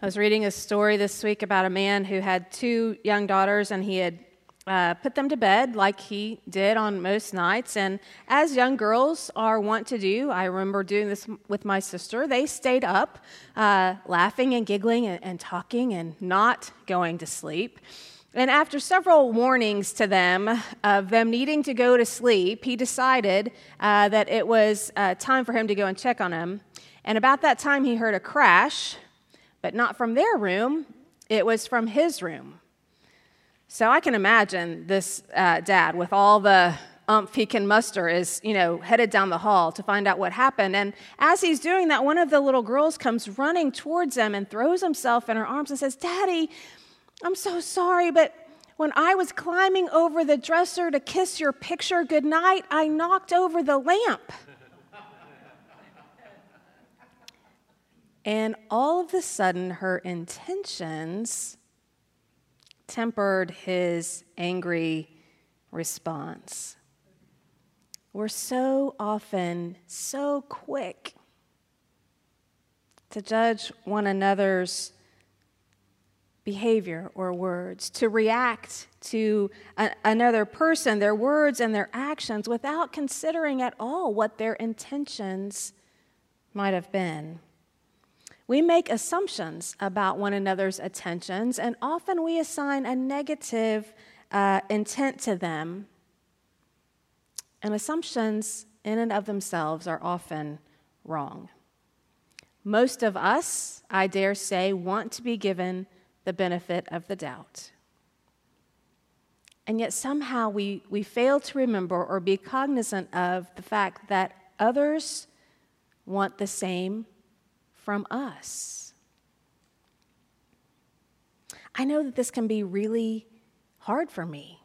I was reading a story this week about a man who had two young daughters and he had uh, put them to bed like he did on most nights. And as young girls are wont to do, I remember doing this with my sister, they stayed up uh, laughing and giggling and, and talking and not going to sleep. And after several warnings to them of them needing to go to sleep, he decided uh, that it was uh, time for him to go and check on them. And about that time, he heard a crash but not from their room, it was from his room. So I can imagine this uh, dad with all the umph he can muster is, you know, headed down the hall to find out what happened. And as he's doing that, one of the little girls comes running towards him and throws himself in her arms and says, Daddy, I'm so sorry, but when I was climbing over the dresser to kiss your picture goodnight, I knocked over the lamp. And all of a sudden, her intentions tempered his angry response. We're so often so quick to judge one another's behavior or words, to react to a, another person, their words and their actions, without considering at all what their intentions might have been. We make assumptions about one another's attentions, and often we assign a negative uh, intent to them. And assumptions, in and of themselves, are often wrong. Most of us, I dare say, want to be given the benefit of the doubt. And yet, somehow, we, we fail to remember or be cognizant of the fact that others want the same from us. I know that this can be really hard for me.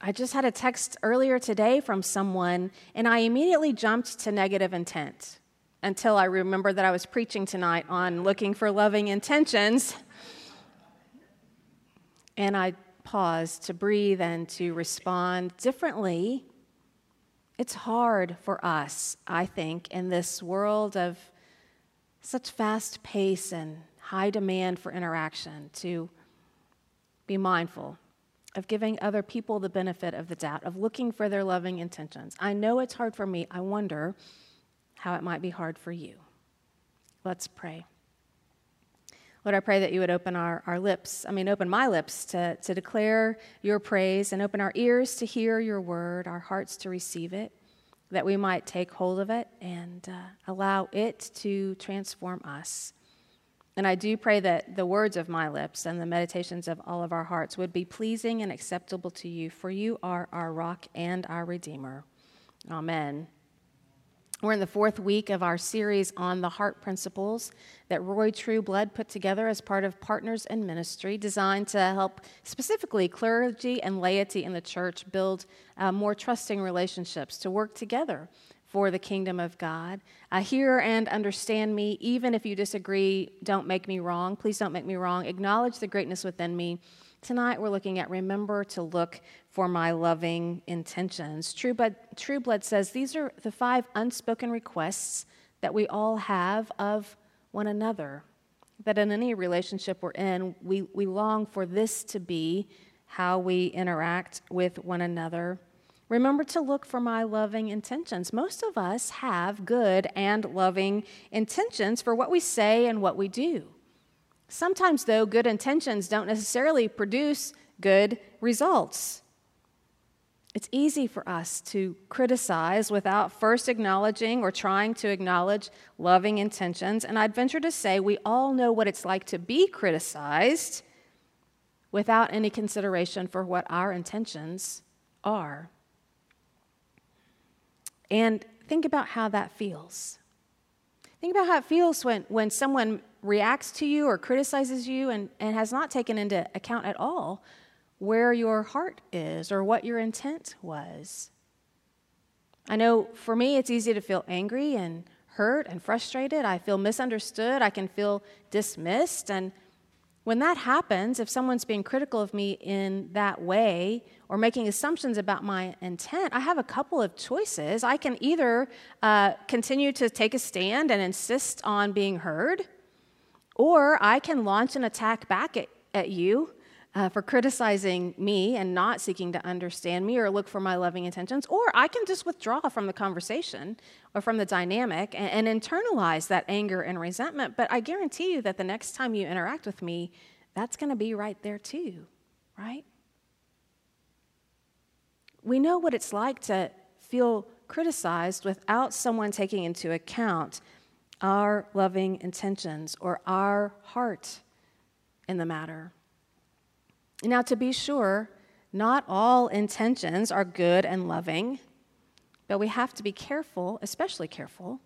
I just had a text earlier today from someone, and I immediately jumped to negative intent until I remembered that I was preaching tonight on looking for loving intentions. And I paused to breathe and to respond differently. It's hard for us, I think, in this world of such fast pace and high demand for interaction to be mindful of giving other people the benefit of the doubt, of looking for their loving intentions. I know it's hard for me. I wonder how it might be hard for you. Let's pray. Lord, I pray that you would open our, our lips, I mean, open my lips to, to declare your praise and open our ears to hear your word, our hearts to receive it that we might take hold of it and uh, allow it to transform us. And I do pray that the words of my lips and the meditations of all of our hearts would be pleasing and acceptable to you, for you are our rock and our Redeemer. Amen. We're in the fourth week of our series on the heart principles that Roy Trueblood put together as part of Partners in Ministry, designed to help specifically clergy and laity in the church build uh, more trusting relationships to work together for the kingdom of God. Uh, hear and understand me, even if you disagree, don't make me wrong. Please don't make me wrong. Acknowledge the greatness within me. Tonight we're looking at remember to look for my loving intentions. Trueblood, True Blood says these are the five unspoken requests that we all have of one another. That in any relationship we're in, we, we long for this to be how we interact with one another. Remember to look for my loving intentions. Most of us have good and loving intentions for what we say and what we do. Sometimes, though, good intentions don't necessarily produce good results. It's easy for us to criticize without first acknowledging or trying to acknowledge loving intentions. And I'd venture to say we all know what it's like to be criticized without any consideration for what our intentions are. And think about how that feels. Think about how it feels when, when someone reacts to you or criticizes you and, and has not taken into account at all where your heart is or what your intent was. I know for me, it's easy to feel angry and hurt and frustrated. I feel misunderstood. I can feel dismissed. And when that happens, if someone's being critical of me in that way or making assumptions about my intent, I have a couple of choices. I can either uh, continue to take a stand and insist on being heard, Or I can launch an attack back at, at you uh, for criticizing me and not seeking to understand me or look for my loving intentions. Or I can just withdraw from the conversation or from the dynamic and, and internalize that anger and resentment. But I guarantee you that the next time you interact with me, that's going to be right there too, right? We know what it's like to feel criticized without someone taking into account our loving intentions or our heart in the matter. Now, to be sure, not all intentions are good and loving, but we have to be careful, especially careful,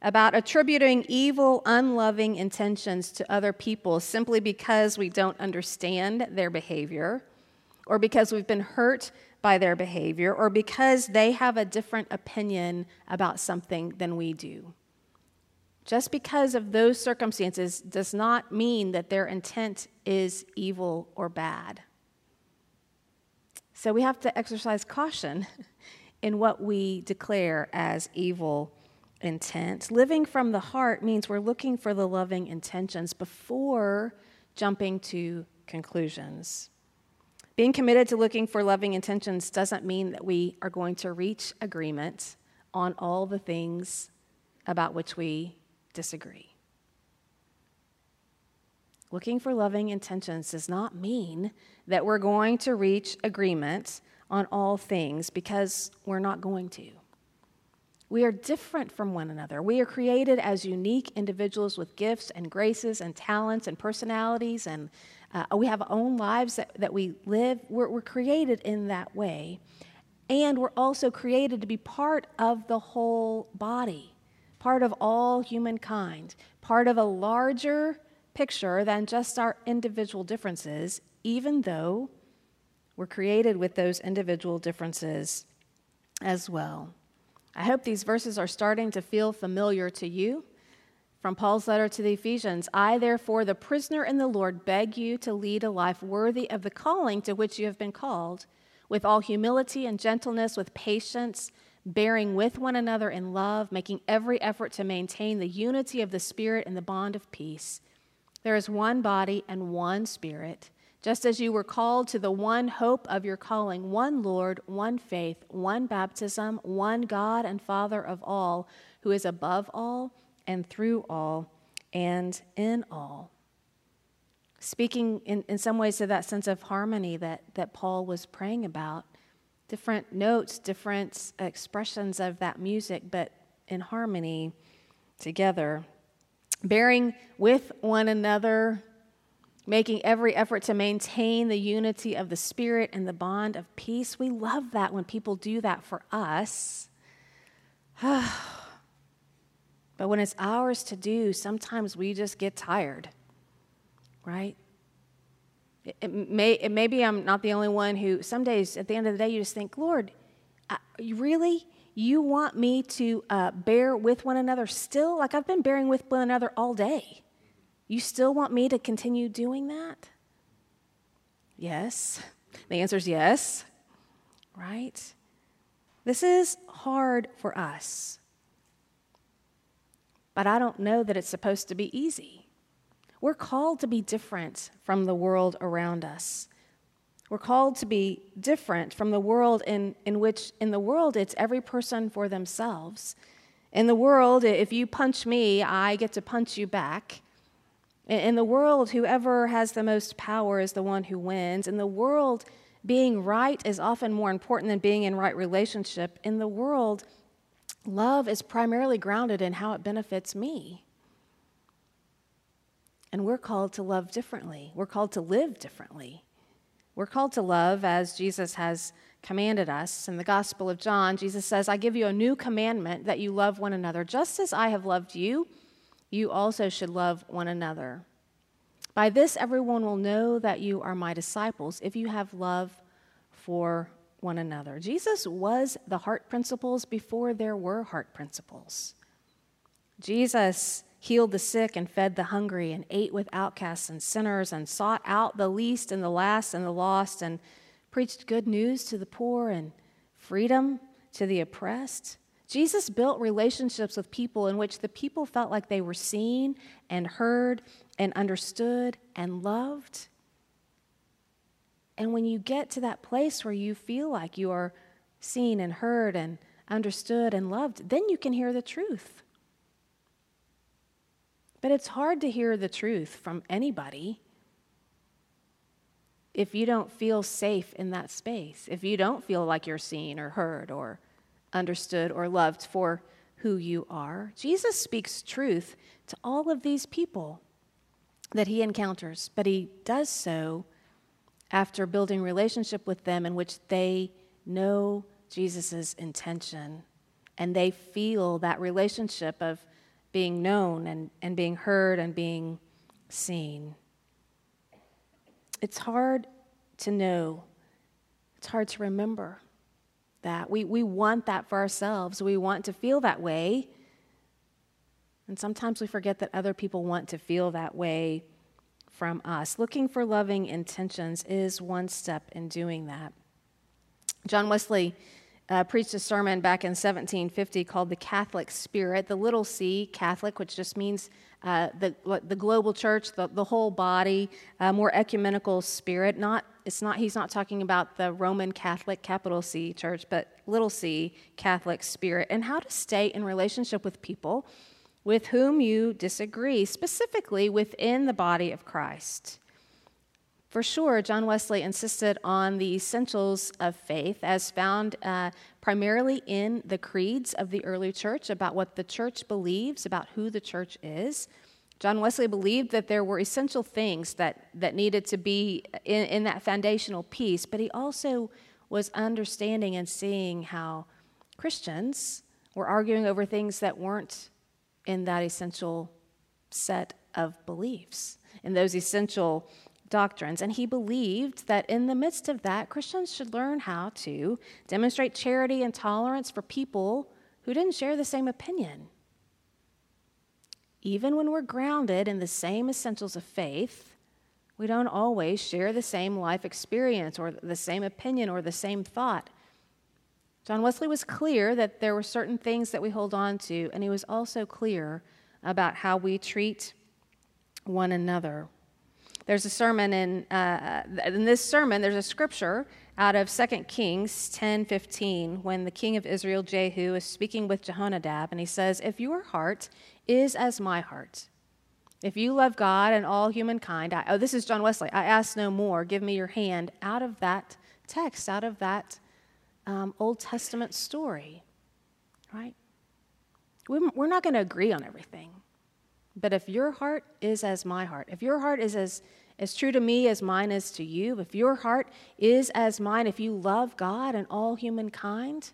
about attributing evil, unloving intentions to other people simply because we don't understand their behavior, or because we've been hurt by their behavior, or because they have a different opinion about something than we do. Just because of those circumstances does not mean that their intent is evil or bad. So we have to exercise caution in what we declare as evil intent. Living from the heart means we're looking for the loving intentions before jumping to conclusions. Being committed to looking for loving intentions doesn't mean that we are going to reach agreement on all the things about which we disagree. Looking for loving intentions does not mean that we're going to reach agreement on all things because we're not going to. We are different from one another. We are created as unique individuals with gifts and graces and talents and personalities, and uh, we have our own lives that, that we live. We're, we're created in that way. And we're also created to be part of the whole body part of all humankind, part of a larger picture than just our individual differences, even though we're created with those individual differences as well. I hope these verses are starting to feel familiar to you. From Paul's letter to the Ephesians, I, therefore, the prisoner in the Lord, beg you to lead a life worthy of the calling to which you have been called, with all humility and gentleness, with patience bearing with one another in love, making every effort to maintain the unity of the Spirit and the bond of peace. There is one body and one Spirit, just as you were called to the one hope of your calling, one Lord, one faith, one baptism, one God and Father of all, who is above all and through all and in all. Speaking in, in some ways to that sense of harmony that, that Paul was praying about different notes, different expressions of that music, but in harmony together. Bearing with one another, making every effort to maintain the unity of the Spirit and the bond of peace. We love that when people do that for us. but when it's ours to do, sometimes we just get tired, right? It may, it maybe I'm not the only one who, some days at the end of the day, you just think, Lord, I, really? You want me to uh, bear with one another still? Like I've been bearing with one another all day. You still want me to continue doing that? Yes. The answer is yes, right? This is hard for us. But I don't know that it's supposed to be easy. We're called to be different from the world around us. We're called to be different from the world in, in which, in the world, it's every person for themselves. In the world, if you punch me, I get to punch you back. In the world, whoever has the most power is the one who wins. In the world, being right is often more important than being in right relationship. In the world, love is primarily grounded in how it benefits me. And we're called to love differently. We're called to live differently. We're called to love as Jesus has commanded us. In the Gospel of John, Jesus says, I give you a new commandment that you love one another. Just as I have loved you, you also should love one another. By this, everyone will know that you are my disciples if you have love for one another. Jesus was the heart principles before there were heart principles. Jesus healed the sick and fed the hungry and ate with outcasts and sinners and sought out the least and the last and the lost and preached good news to the poor and freedom to the oppressed. Jesus built relationships with people in which the people felt like they were seen and heard and understood and loved. And when you get to that place where you feel like you are seen and heard and understood and loved, then you can hear the truth. But it's hard to hear the truth from anybody if you don't feel safe in that space, if you don't feel like you're seen or heard or understood or loved for who you are. Jesus speaks truth to all of these people that he encounters, but he does so after building relationship with them in which they know Jesus' intention and they feel that relationship of being known and, and being heard and being seen. It's hard to know, it's hard to remember that. We, we want that for ourselves. We want to feel that way. And sometimes we forget that other people want to feel that way from us. Looking for loving intentions is one step in doing that. John Wesley uh, preached a sermon back in 1750 called The Catholic Spirit, the little c, Catholic, which just means uh, the, the global church, the, the whole body, uh, more ecumenical spirit. Not, it's not, he's not talking about the Roman Catholic, capital C church, but little c, Catholic spirit, and how to stay in relationship with people with whom you disagree, specifically within the body of Christ. For sure, John Wesley insisted on the essentials of faith as found uh, primarily in the creeds of the early church about what the church believes, about who the church is. John Wesley believed that there were essential things that, that needed to be in, in that foundational piece, but he also was understanding and seeing how Christians were arguing over things that weren't in that essential set of beliefs, in those essential doctrines. And he believed that in the midst of that, Christians should learn how to demonstrate charity and tolerance for people who didn't share the same opinion. Even when we're grounded in the same essentials of faith, we don't always share the same life experience or the same opinion or the same thought. John Wesley was clear that there were certain things that we hold on to, and he was also clear about how we treat one another. There's a sermon in, uh, in this sermon, there's a scripture out of 2 Kings 10 15 when the king of Israel, Jehu, is speaking with Jehonadab, and he says, If your heart is as my heart, if you love God and all humankind, I, oh, this is John Wesley, I ask no more, give me your hand out of that text, out of that um, Old Testament story, right? We're not going to agree on everything. But if your heart is as my heart, if your heart is as, as true to me as mine is to you, if your heart is as mine, if you love God and all humankind,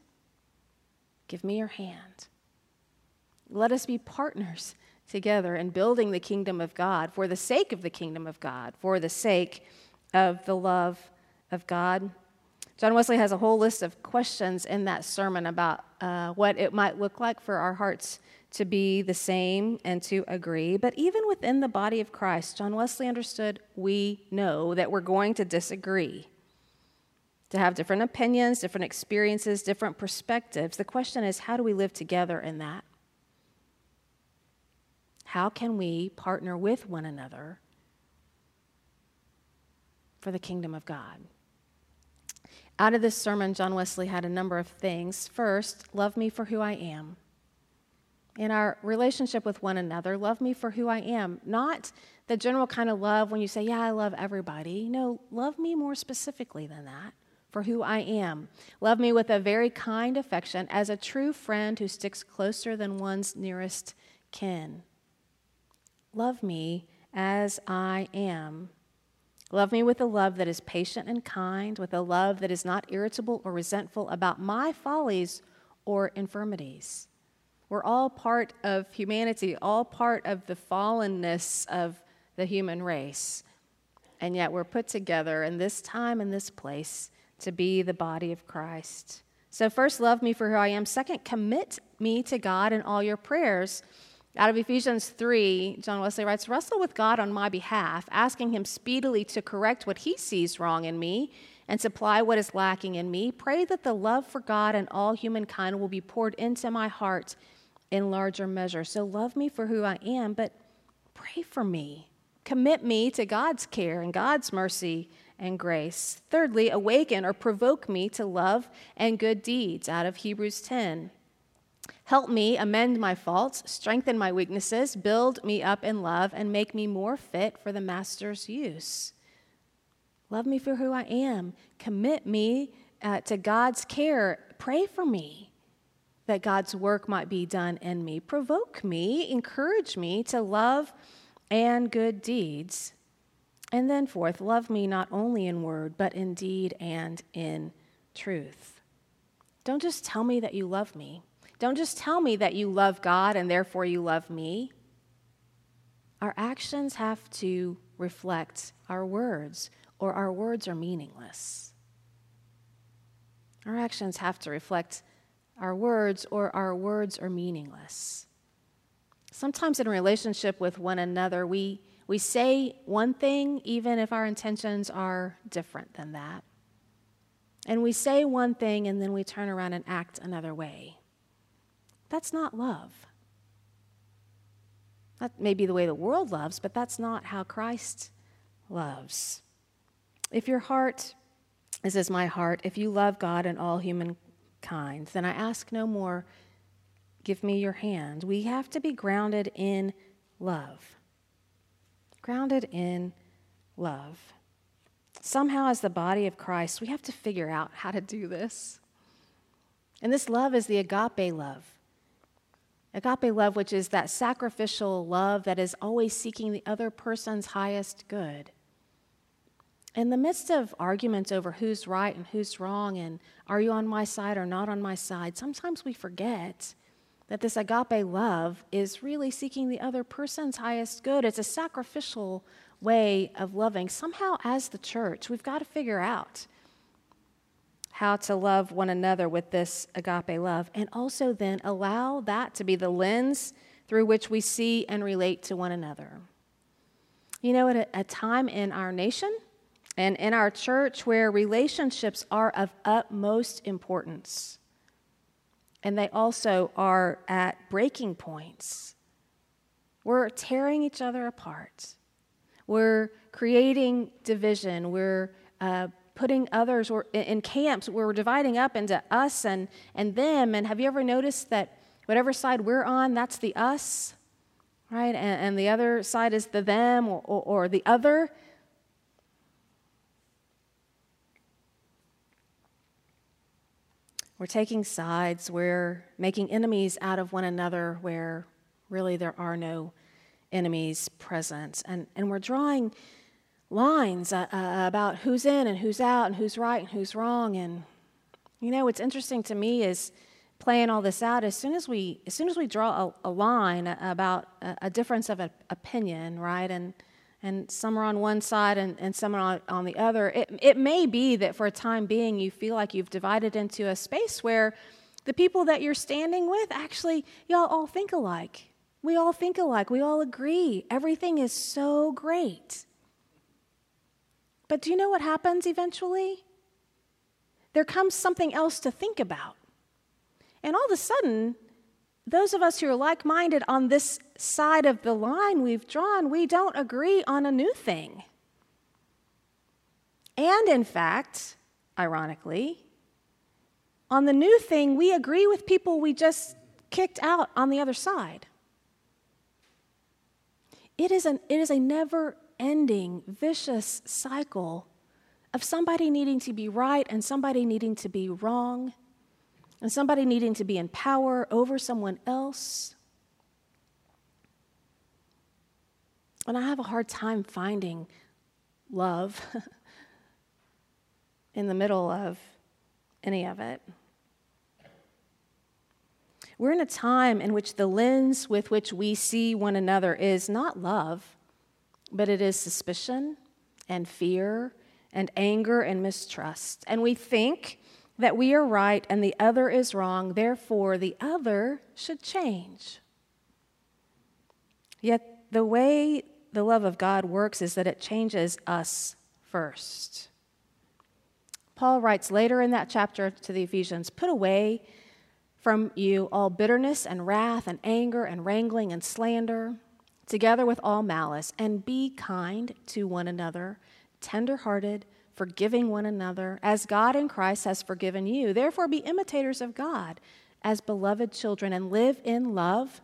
give me your hand. Let us be partners together in building the kingdom of God for the sake of the kingdom of God, for the sake of the love of God. John Wesley has a whole list of questions in that sermon about uh, what it might look like for our hearts to be the same and to agree. But even within the body of Christ, John Wesley understood we know that we're going to disagree, to have different opinions, different experiences, different perspectives. The question is how do we live together in that? How can we partner with one another for the kingdom of God? Out of this sermon, John Wesley had a number of things. First, love me for who I am. In our relationship with one another, love me for who I am. Not the general kind of love when you say, Yeah, I love everybody. No, love me more specifically than that for who I am. Love me with a very kind affection as a true friend who sticks closer than one's nearest kin. Love me as I am. Love me with a love that is patient and kind, with a love that is not irritable or resentful about my follies or infirmities. We're all part of humanity, all part of the fallenness of the human race. And yet we're put together in this time and this place to be the body of Christ. So, first, love me for who I am. Second, commit me to God in all your prayers. Out of Ephesians 3, John Wesley writes, Wrestle with God on my behalf, asking him speedily to correct what he sees wrong in me and supply what is lacking in me. Pray that the love for God and all humankind will be poured into my heart in larger measure. So love me for who I am, but pray for me. Commit me to God's care and God's mercy and grace. Thirdly, awaken or provoke me to love and good deeds out of Hebrews 10. Help me amend my faults, strengthen my weaknesses, build me up in love, and make me more fit for the Master's use. Love me for who I am. Commit me uh, to God's care. Pray for me that God's work might be done in me. Provoke me, encourage me to love and good deeds. And then, fourth, love me not only in word, but in deed and in truth. Don't just tell me that you love me. Don't just tell me that you love God and therefore you love me. Our actions have to reflect our words, or our words are meaningless. Our actions have to reflect our words, or our words are meaningless. Sometimes in relationship with one another, we, we say one thing even if our intentions are different than that. And we say one thing and then we turn around and act another way. That's not love. That may be the way the world loves, but that's not how Christ loves. If your heart is as my heart, if you love God and all humankind, then I ask no more, give me your hand. We have to be grounded in love. Grounded in love. Somehow, as the body of Christ, we have to figure out how to do this. And this love is the agape love. Agape love, which is that sacrificial love that is always seeking the other person's highest good in the midst of arguments over who's right and who's wrong and are you on my side or not on my side, sometimes we forget that this agape love is really seeking the other person's highest good. It's a sacrificial way of loving. Somehow, as the church, we've got to figure out how to love one another with this agape love and also then allow that to be the lens through which we see and relate to one another. You know, at a, a time in our nation, and in our church where relationships are of utmost importance. And they also are at breaking points. We're tearing each other apart. We're creating division. We're uh, putting others in camps. We're dividing up into us and, and them. And have you ever noticed that whatever side we're on, that's the us, right? And, and the other side is the them or, or, or the other. We're taking sides. We're making enemies out of one another where really there are no enemies present. And, and we're drawing lines uh, uh, about who's in and who's out and who's right and who's wrong. And, you know, what's interesting to me is playing all this out as soon as we as soon as we draw a, a line about a, a difference of opinion right and and some are on one side and, and some are on, on the other. It, it may be that for a time being you feel like you've divided into a space where the people that you're standing with actually, y'all all think alike. We all think alike. We all agree. Everything is so great. But do you know what happens eventually? There comes something else to think about. And all of a sudden, those of us who are like minded on this side of the line we've drawn, we don't agree on a new thing. And in fact, ironically, on the new thing, we agree with people we just kicked out on the other side. It is, an, it is a never ending, vicious cycle of somebody needing to be right and somebody needing to be wrong and somebody needing to be in power over someone else. And I have a hard time finding love in the middle of any of it. We're in a time in which the lens with which we see one another is not love, but it is suspicion and fear and anger and mistrust. And we think that we are right and the other is wrong, therefore the other should change. Yet the way the love of God works is that it changes us first. Paul writes later in that chapter to the Ephesians Put away from you all bitterness and wrath and anger and wrangling and slander, together with all malice, and be kind to one another, tenderhearted, forgiving one another, as God in Christ has forgiven you. Therefore, be imitators of God as beloved children and live in love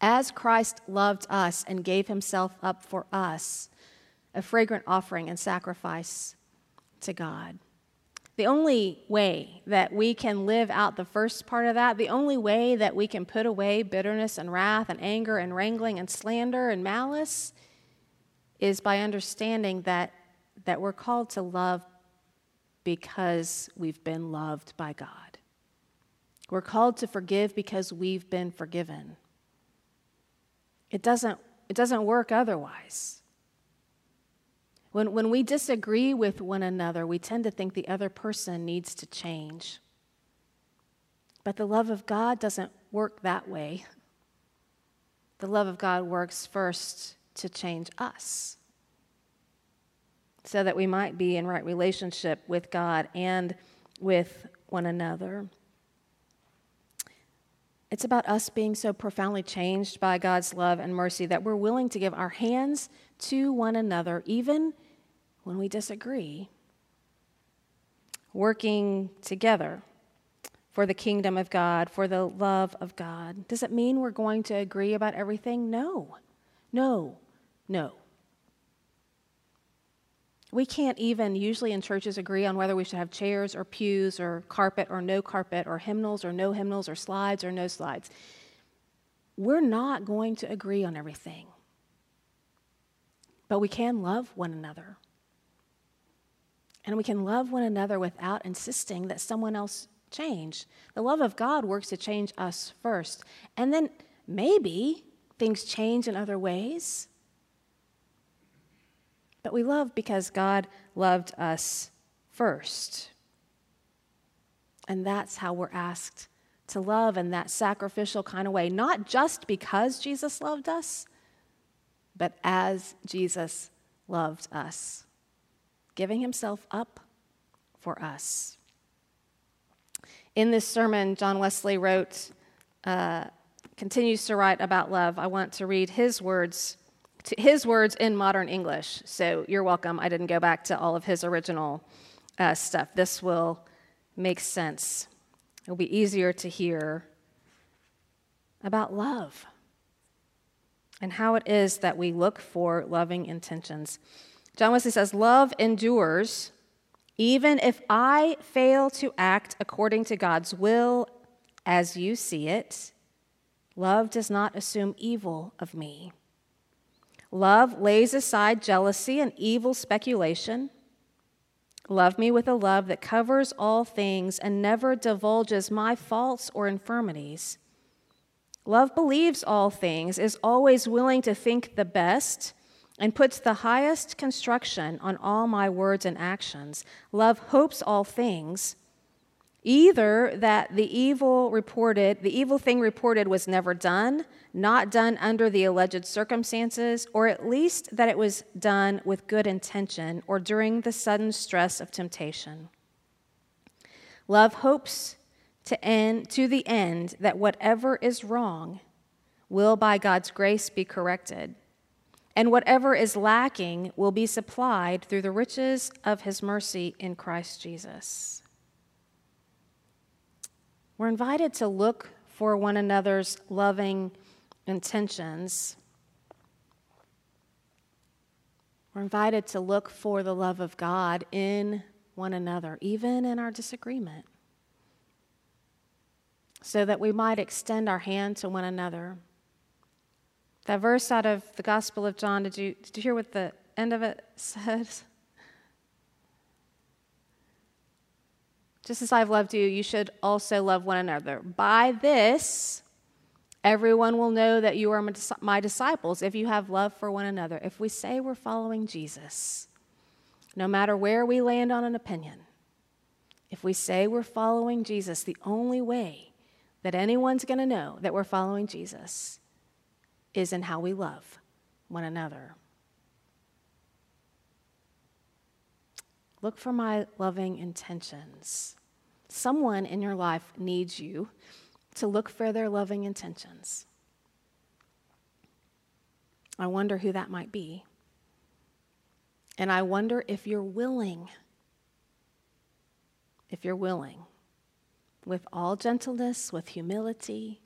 as Christ loved us and gave himself up for us, a fragrant offering and sacrifice to God. The only way that we can live out the first part of that, the only way that we can put away bitterness and wrath and anger and wrangling and slander and malice is by understanding that, that we're called to love because we've been loved by God. We're called to forgive because we've been forgiven. It doesn't, it doesn't work otherwise. When, when we disagree with one another, we tend to think the other person needs to change. But the love of God doesn't work that way. The love of God works first to change us so that we might be in right relationship with God and with one another. It's about us being so profoundly changed by God's love and mercy that we're willing to give our hands to one another, even when we disagree. Working together for the kingdom of God, for the love of God. Does it mean we're going to agree about everything? No. No. No. We can't even usually in churches agree on whether we should have chairs or pews or carpet or no carpet or hymnals or no hymnals or slides or no slides. We're not going to agree on everything. But we can love one another. And we can love one another without insisting that someone else change. The love of God works to change us first. And then maybe things change in other ways. We love because God loved us first. And that's how we're asked to love in that sacrificial kind of way, not just because Jesus loved us, but as Jesus loved us, giving himself up for us. In this sermon, John Wesley wrote, uh, continues to write about love. I want to read his words his words in modern English. So you're welcome. I didn't go back to all of his original uh, stuff. This will make sense. It'll be easier to hear about love and how it is that we look for loving intentions. John Wesley says, Love endures even if I fail to act according to God's will as you see it. Love does not assume evil of me. Love lays aside jealousy and evil speculation. Love me with a love that covers all things and never divulges my faults or infirmities. Love believes all things, is always willing to think the best, and puts the highest construction on all my words and actions. Love hopes all things, either that the evil reported, the evil thing reported was never done, not done under the alleged circumstances, or at least that it was done with good intention or during the sudden stress of temptation. Love hopes to end to the end that whatever is wrong will by God's grace be corrected, and whatever is lacking will be supplied through the riches of his mercy in Christ Jesus. We're invited to look for one another's loving intentions. We're invited to look for the love of God in one another, even in our disagreement, so that we might extend our hand to one another. That verse out of the Gospel of John, did you, did you hear what the end of it says? Just as I've loved you, you should also love one another. By this, everyone will know that you are my disciples if you have love for one another. If we say we're following Jesus, no matter where we land on an opinion, if we say we're following Jesus, the only way that anyone's going to know that we're following Jesus is in how we love one another. Look for my loving intentions. Someone in your life needs you to look for their loving intentions. I wonder who that might be. And I wonder if you're willing, if you're willing, with all gentleness, with humility,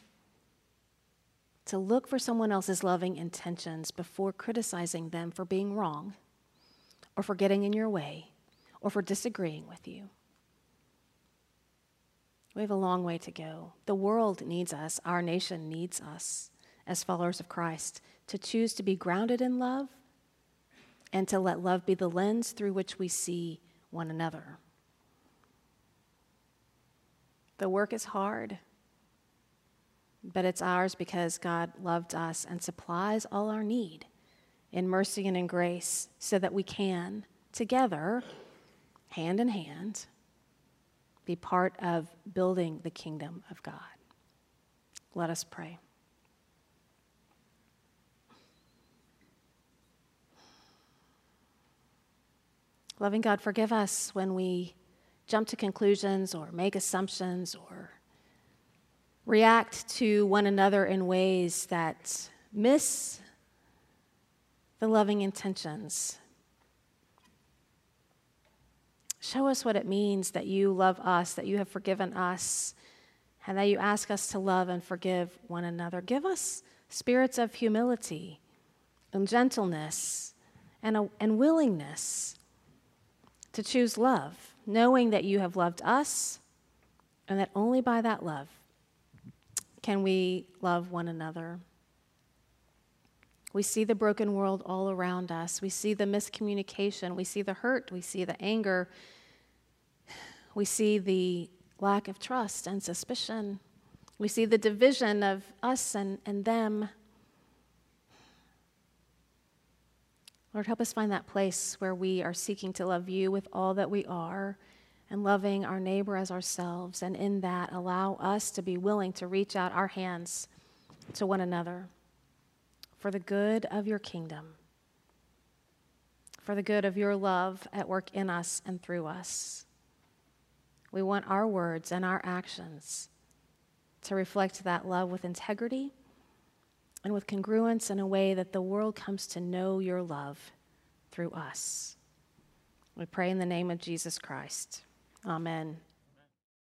to look for someone else's loving intentions before criticizing them for being wrong, or for getting in your way, or for disagreeing with you. We have a long way to go. The world needs us, our nation needs us as followers of Christ to choose to be grounded in love and to let love be the lens through which we see one another. The work is hard, but it's ours because God loved us and supplies all our need in mercy and in grace so that we can, together, hand in hand, be part of building the kingdom of God. Let us pray. Loving God, forgive us when we jump to conclusions or make assumptions or react to one another in ways that miss the loving intentions. Show us what it means that you love us, that you have forgiven us, and that you ask us to love and forgive one another. Give us spirits of humility and gentleness and, a, and willingness to choose love, knowing that you have loved us and that only by that love can we love one another. We see the broken world all around us. We see the miscommunication. We see the hurt. We see the anger. We see the lack of trust and suspicion. We see the division of us and, and them. Lord, help us find that place where we are seeking to love you with all that we are and loving our neighbor as ourselves. And in that, allow us to be willing to reach out our hands to one another for the good of your kingdom, for the good of your love at work in us and through us. We want our words and our actions to reflect that love with integrity and with congruence in a way that the world comes to know your love through us. We pray in the name of Jesus Christ. Amen.